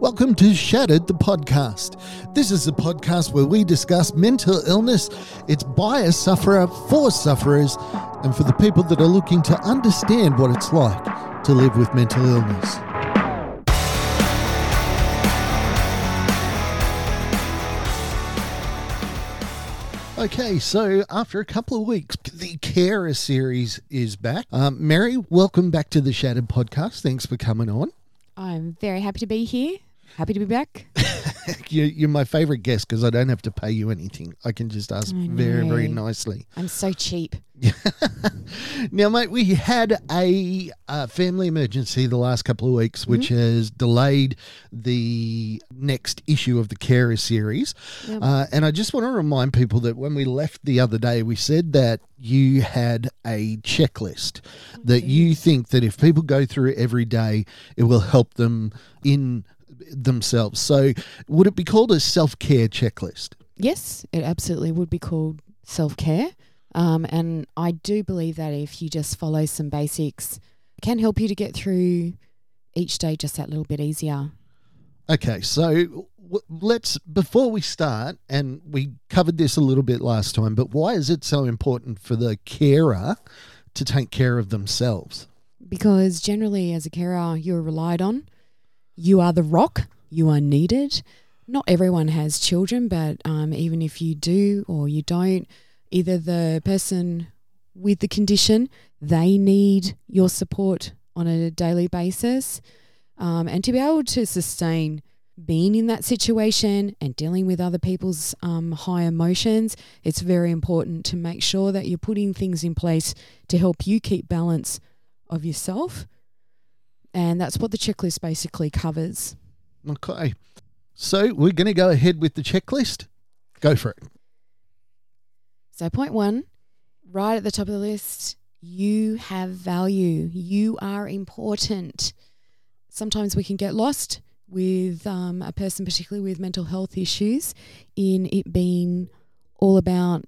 Welcome to Shattered, the podcast. This is a podcast where we discuss mental illness. It's by a sufferer, for sufferers, and for the people that are looking to understand what it's like to live with mental illness. Okay, so after a couple of weeks, the Carer series is back. Um, Mary, welcome back to the Shattered podcast. Thanks for coming on. I'm very happy to be here. Happy to be back. you, you're my favorite guest because I don't have to pay you anything. I can just ask very, very nicely. I'm so cheap. Now, mate, we had a uh, family emergency the last couple of weeks, which has delayed the next issue of the Carer series. Yep. Uh, and I just want to remind people that when we left the other day, we said that you had a checklist that you think that if people go through every day, it will help them in themselves. So, would it be called a self care checklist? Yes, it absolutely would be called self care. Um, and I do believe that if you just follow some basics, it can help you to get through each day just that little bit easier. Okay, so w- let's before we start, and we covered this a little bit last time, but why is it so important for the carer to take care of themselves? Because generally, as a carer, you're relied on. You are the rock. You are needed. Not everyone has children, but um, even if you do or you don't, either the person with the condition they need your support on a daily basis, um, and to be able to sustain being in that situation and dealing with other people's um, high emotions, it's very important to make sure that you're putting things in place to help you keep balance of yourself. And that's what the checklist basically covers. Okay, so we're going to go ahead with the checklist. Go for it. So, point one, right at the top of the list, you have value. You are important. Sometimes we can get lost with um, a person, particularly with mental health issues, in it being all about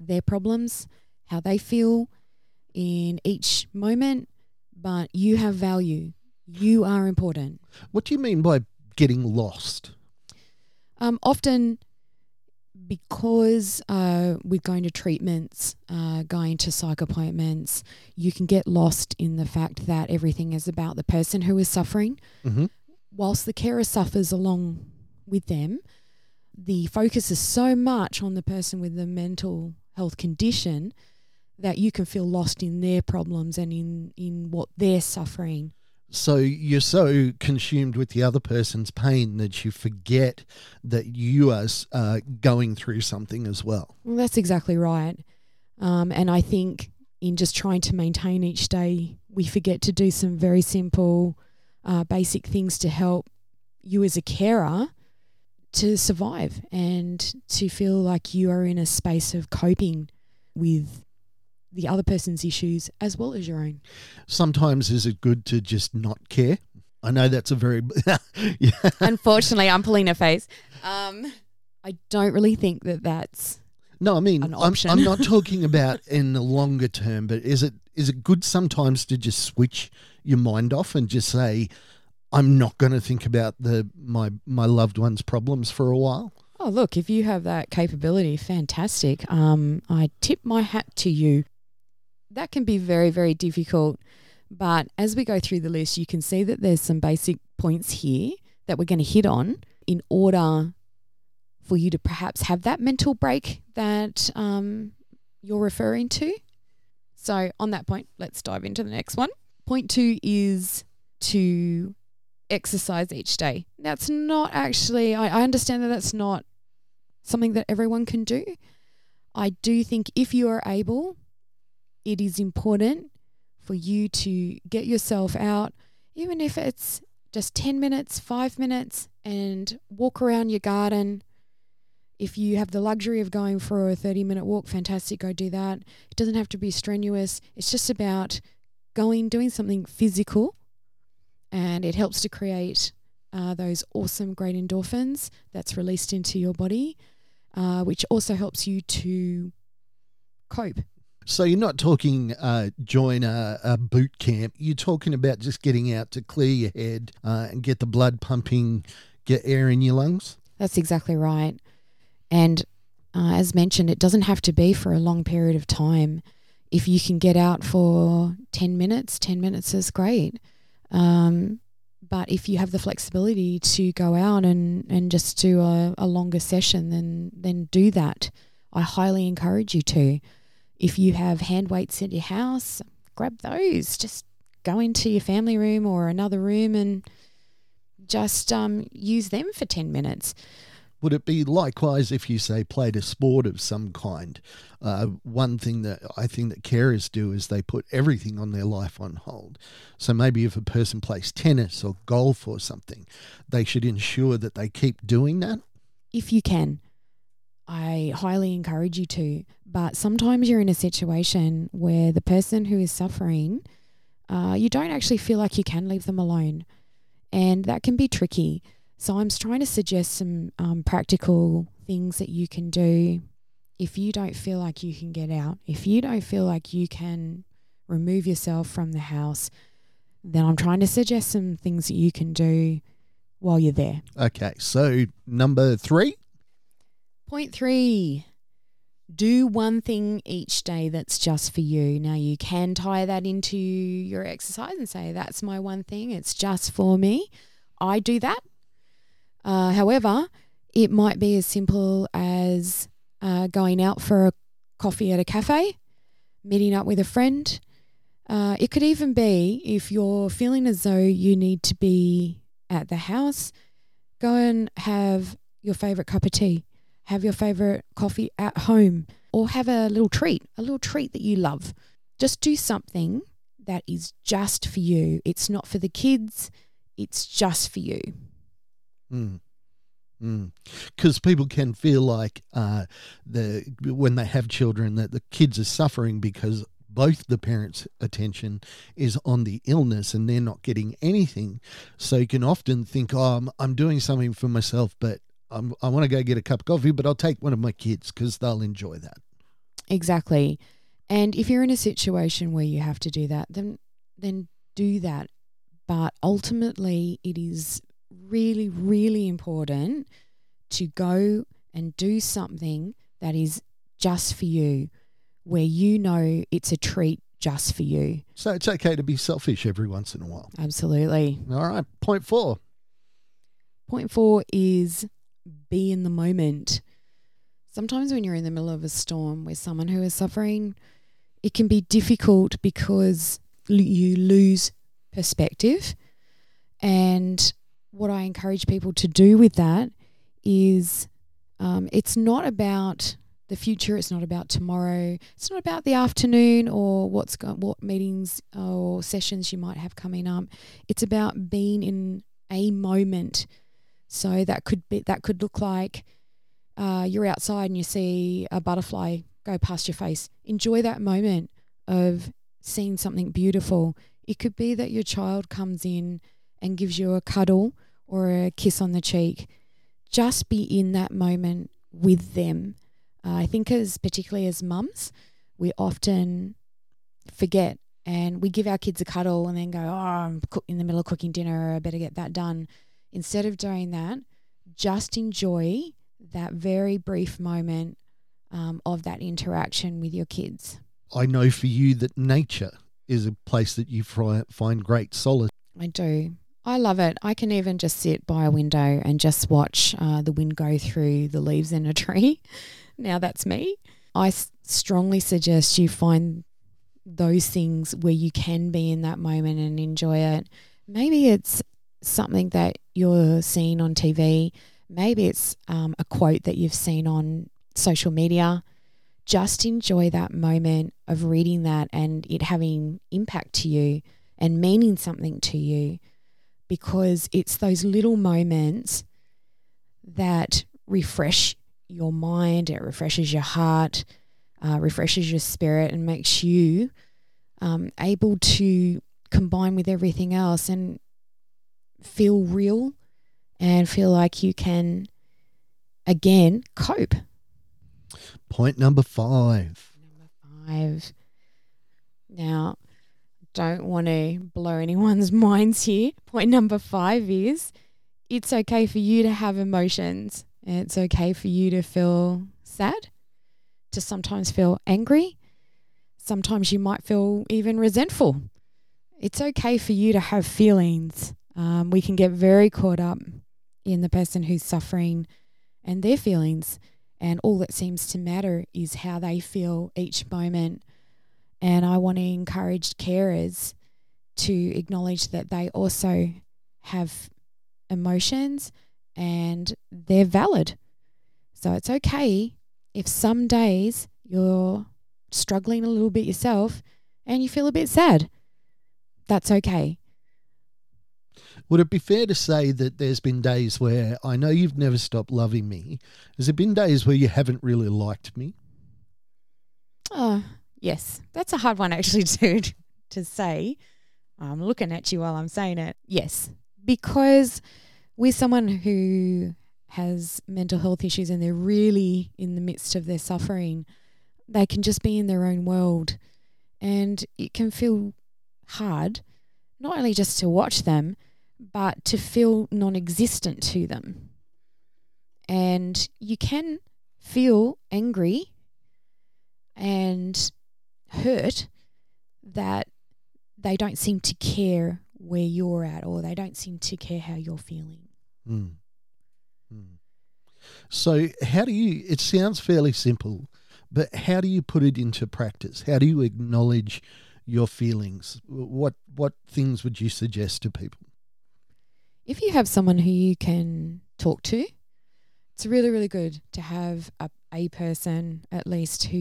their problems, how they feel in each moment. But you have value. You are important. What do you mean by getting lost? Um, often, because uh, with going to treatments, uh, going to psych appointments, you can get lost in the fact that everything is about the person who is suffering. Mhm. Whilst the carer suffers along with them, the focus is so much on the person with the mental health condition that you can feel lost in their problems and in, in what they're suffering. So you're so consumed with the other person's pain that you forget that you are uh, going through something as well. Well, that's exactly right. Um, and I think in just trying to maintain each day, we forget to do some very simple, uh, basic things to help you as a carer to survive and to feel like you are in a space of coping with the other person's issues as well as your own. Sometimes is it good to just not care? I know that's a very yeah. Unfortunately, I'm pulling a face. Um, I don't really think that that's No, I mean, I'm. I'm not talking about in the longer term, but is it is it good sometimes to just switch your mind off and just say, I'm not going to think about the my my loved one's problems for a while? Oh, look, if you have that capability, fantastic. Um, I tip my hat to you. That can be very, very difficult. But as we go through the list, you can see that there's some basic points here that we're going to hit on in order for you to perhaps have that mental break that um, you're referring to. So, on that point, let's dive into the next one. Point two is to exercise each day. That's not actually, I, I understand that that's not something that everyone can do. I do think if you are able, it is important for you to get yourself out, even if it's just 10 minutes, five minutes, and walk around your garden. If you have the luxury of going for a 30 minute walk, fantastic, go do that. It doesn't have to be strenuous. It's just about going, doing something physical, and it helps to create uh, those awesome, great endorphins that's released into your body, uh, which also helps you to cope So you're not talking uh, join a, a boot camp. You're talking about just getting out to clear your head uh, and get the blood pumping, get air in your lungs. That's exactly right. And uh, as mentioned, it doesn't have to be for a long period of time. If you can get out for 10 minutes, 10 minutes is great. Um, but if you have the flexibility to go out and, and just do a, a longer session, then, then do that. I highly encourage you to. If you have hand weights at your house, grab those. Just go into your family room or another room and just um, use them for 10 minutes. Would it be likewise if you say played a sport of some kind? Uh, one thing that I think that carers do is they put everything on their life on hold. So maybe if a person plays tennis or golf or something, they should ensure that they keep doing that. If you can, I highly encourage you to. But sometimes you're in a situation where the person who is suffering, uh, you don't actually feel like you can leave them alone. And that can be tricky. So I'm trying to suggest some um, practical things that you can do if you don't feel like you can get out, if you don't feel like you can remove yourself from the house, then I'm trying to suggest some things that you can do while you're there. Okay, so number three. Point three do one thing each day that's just for you. Now, you can tie that into your exercise and say, that's my one thing, it's just for me. I do that. Uh, however, it might be as simple as uh, going out for a coffee at a cafe, meeting up with a friend. Uh, it could even be if you're feeling as though you need to be at the house, go and have your favorite cup of tea, have your favorite coffee at home, or have a little treat, a little treat that you love. Just do something that is just for you. It's not for the kids, it's just for you. Mm. Because mm. people can feel like uh, the when they have children that the kids are suffering because both the parents' attention is on the illness and they're not getting anything. So you can often think, "Oh, I'm, I'm doing something for myself, but I'm, I want to go get a cup of coffee, but I'll take one of my kids because they'll enjoy that." Exactly. And if you're in a situation where you have to do that, then then do that. But ultimately, it is really, really important to go and do something that is just for you, where you know it's a treat just for you. So it's okay to be selfish every once in a while. Absolutely. All right. Point four. Point four is be in the moment. Sometimes when you're in the middle of a storm with someone who is suffering, it can be difficult because you lose perspective. And what I encourage people to do with that is um, it's not about the future. It's not about tomorrow. It's not about the afternoon or what's go- what meetings or sessions you might have coming up. It's about being in a moment. So that could be that could look like uh, you're outside and you see a butterfly go past your face. Enjoy that moment of seeing something beautiful. It could be that your child comes in and gives you a cuddle or a kiss on the cheek. Just be in that moment with them. Uh, I think, as particularly as mums, we often forget and we give our kids a cuddle and then go, "Oh, I'm in the middle of cooking dinner. I better get that done." Instead of doing that, just enjoy that very brief moment um, of that interaction with your kids. I know for you that nature is a place that you find great solace. I do. I love it. I can even just sit by a window and just watch uh, the wind go through the leaves in a tree. now that's me. I s- strongly suggest you find those things where you can be in that moment and enjoy it. Maybe it's something that you're seeing on TV. Maybe it's um, a quote that you've seen on social media. Just enjoy that moment of reading that and it having impact to you and meaning something to you because it's those little moments that refresh your mind, it refreshes your heart, uh, refreshes your spirit, and makes you um, able to combine with everything else and feel real and feel like you can again cope. Point number five. Number five. Now, don't want to blow anyone's minds here. Point number five is it's okay for you to have emotions. It's okay for you to feel sad, to sometimes feel angry. Sometimes you might feel even resentful. It's okay for you to have feelings. Um, we can get very caught up in the person who's suffering and their feelings. And all that seems to matter is how they feel each moment. And I want to encourage carers to acknowledge that they also have emotions and they're valid. So it's okay if some days you're struggling a little bit yourself and you feel a bit sad. That's okay. Would it be fair to say that there's been days where I know you've never stopped loving me? Has there been days where you haven't really liked me? Oh, yes. That's a hard one actually to to say. I'm looking at you while I'm saying it. Yes, because with someone who has mental health issues and they're really in the midst of their suffering, they can just be in their own world. And it can feel hard, not only just to watch them, but to feel non existent to them. And you can feel angry and hurt that they don't seem to care where you're at or they don't seem to care how you're feeling. Mm. Mm. So, how do you? It sounds fairly simple, but how do you put it into practice? How do you acknowledge your feelings? What what things would you suggest to people? If you have someone who you can talk to, it's really really good to have a, a person at least who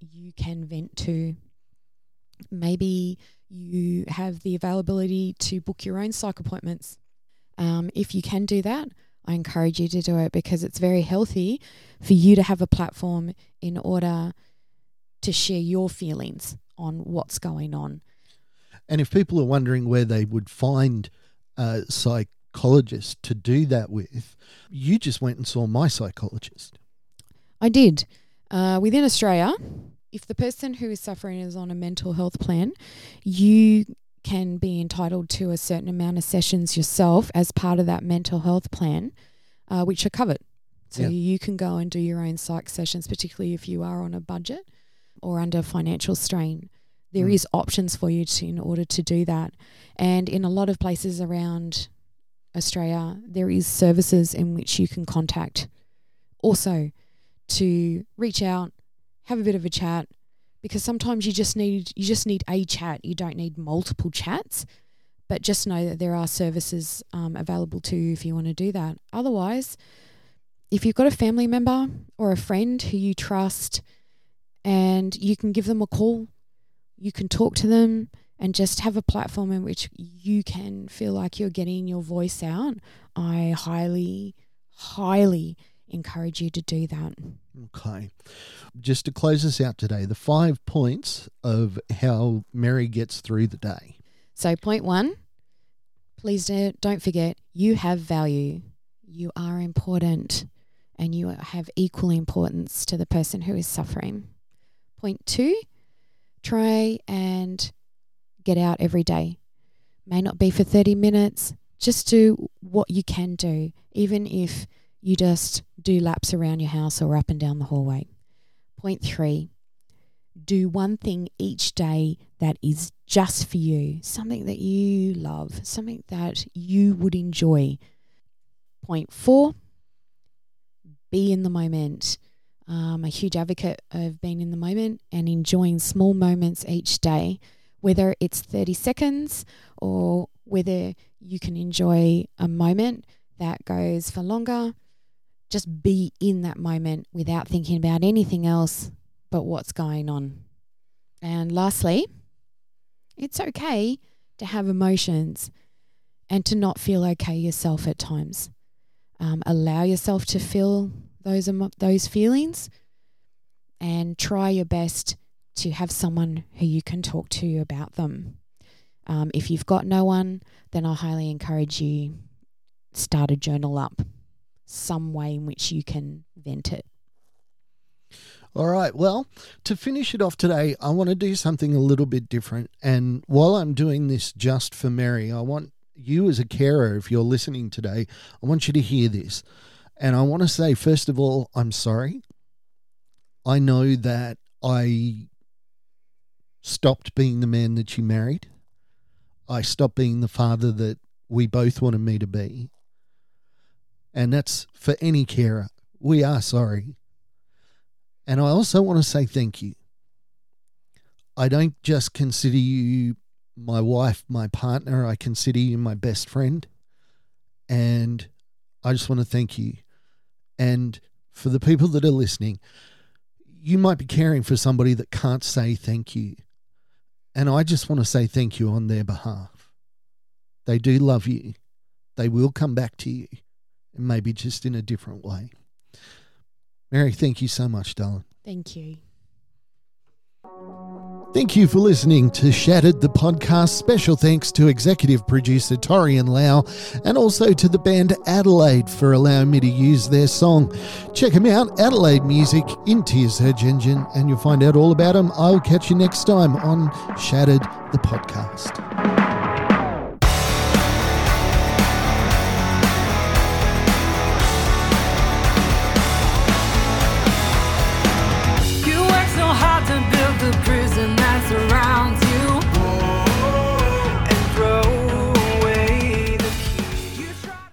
you can vent to. Maybe you have the availability to book your own psych appointments. Um, if you can do that, I encourage you to do it because it's very healthy for you to have a platform in order to share your feelings on what's going on. And if people are wondering where they would find a psychologist to do that with, you just went and saw my psychologist. I did. Uh, within Australia, if the person who is suffering is on a mental health plan, you can be entitled to a certain amount of sessions yourself as part of that mental health plan, uh, which are covered. So yeah. you can go and do your own psych sessions, particularly if you are on a budget or under financial strain. There mm. is options for you to, in order to do that. And in a lot of places around Australia, there is services in which you can contact also to reach out, have a bit of a chat, because sometimes you just need you just need a chat. You don't need multiple chats, but just know that there are services um, available to you if you want to do that. Otherwise, if you've got a family member or a friend who you trust, and you can give them a call, you can talk to them and just have a platform in which you can feel like you're getting your voice out. I highly, highly encourage you to do that. Okay. Just to close us out today, the five points of how Mary gets through the day. So, point one, please don't forget you have value, you are important, and you have equal importance to the person who is suffering. Point two, try and get out every day. May not be for 30 minutes, just do what you can do, even if you just do laps around your house or up and down the hallway. Point three, do one thing each day that is just for you, something that you love, something that you would enjoy. Point four, be in the moment. I'm a huge advocate of being in the moment and enjoying small moments each day, whether it's 30 seconds or whether you can enjoy a moment that goes for longer just be in that moment without thinking about anything else but what's going on. And lastly, it's okay to have emotions and to not feel okay yourself at times. Um, allow yourself to feel those those feelings, and try your best to have someone who you can talk to about them. Um, if you've got no one, then I highly encourage you start a journal up some way in which you can vent it. All right. Well, to finish it off today, I want to do something a little bit different. And while I'm doing this just for Mary, I want you as a carer, if you're listening today, I want you to hear this. And I want to say, first of all, I'm sorry. I know that I stopped being the man that you married. I stopped being the father that we both wanted me to be. And that's for any carer. We are sorry. And I also want to say thank you. I don't just consider you my wife, my partner, I consider you my best friend. And I just want to thank you. And for the people that are listening, you might be caring for somebody that can't say thank you. And I just want to say thank you on their behalf. They do love you. They will come back to you, and maybe just in a different way. Mary, thank you so much, darling. Thank you. Thank you for listening to Shattered the podcast. Special thanks to executive producer Torian Lau and also to the band Adelaide for allowing me to use their song. Check them out, Adelaide Music, into your search engine, and you'll find out all about them. I'll catch you next time on Shattered the podcast.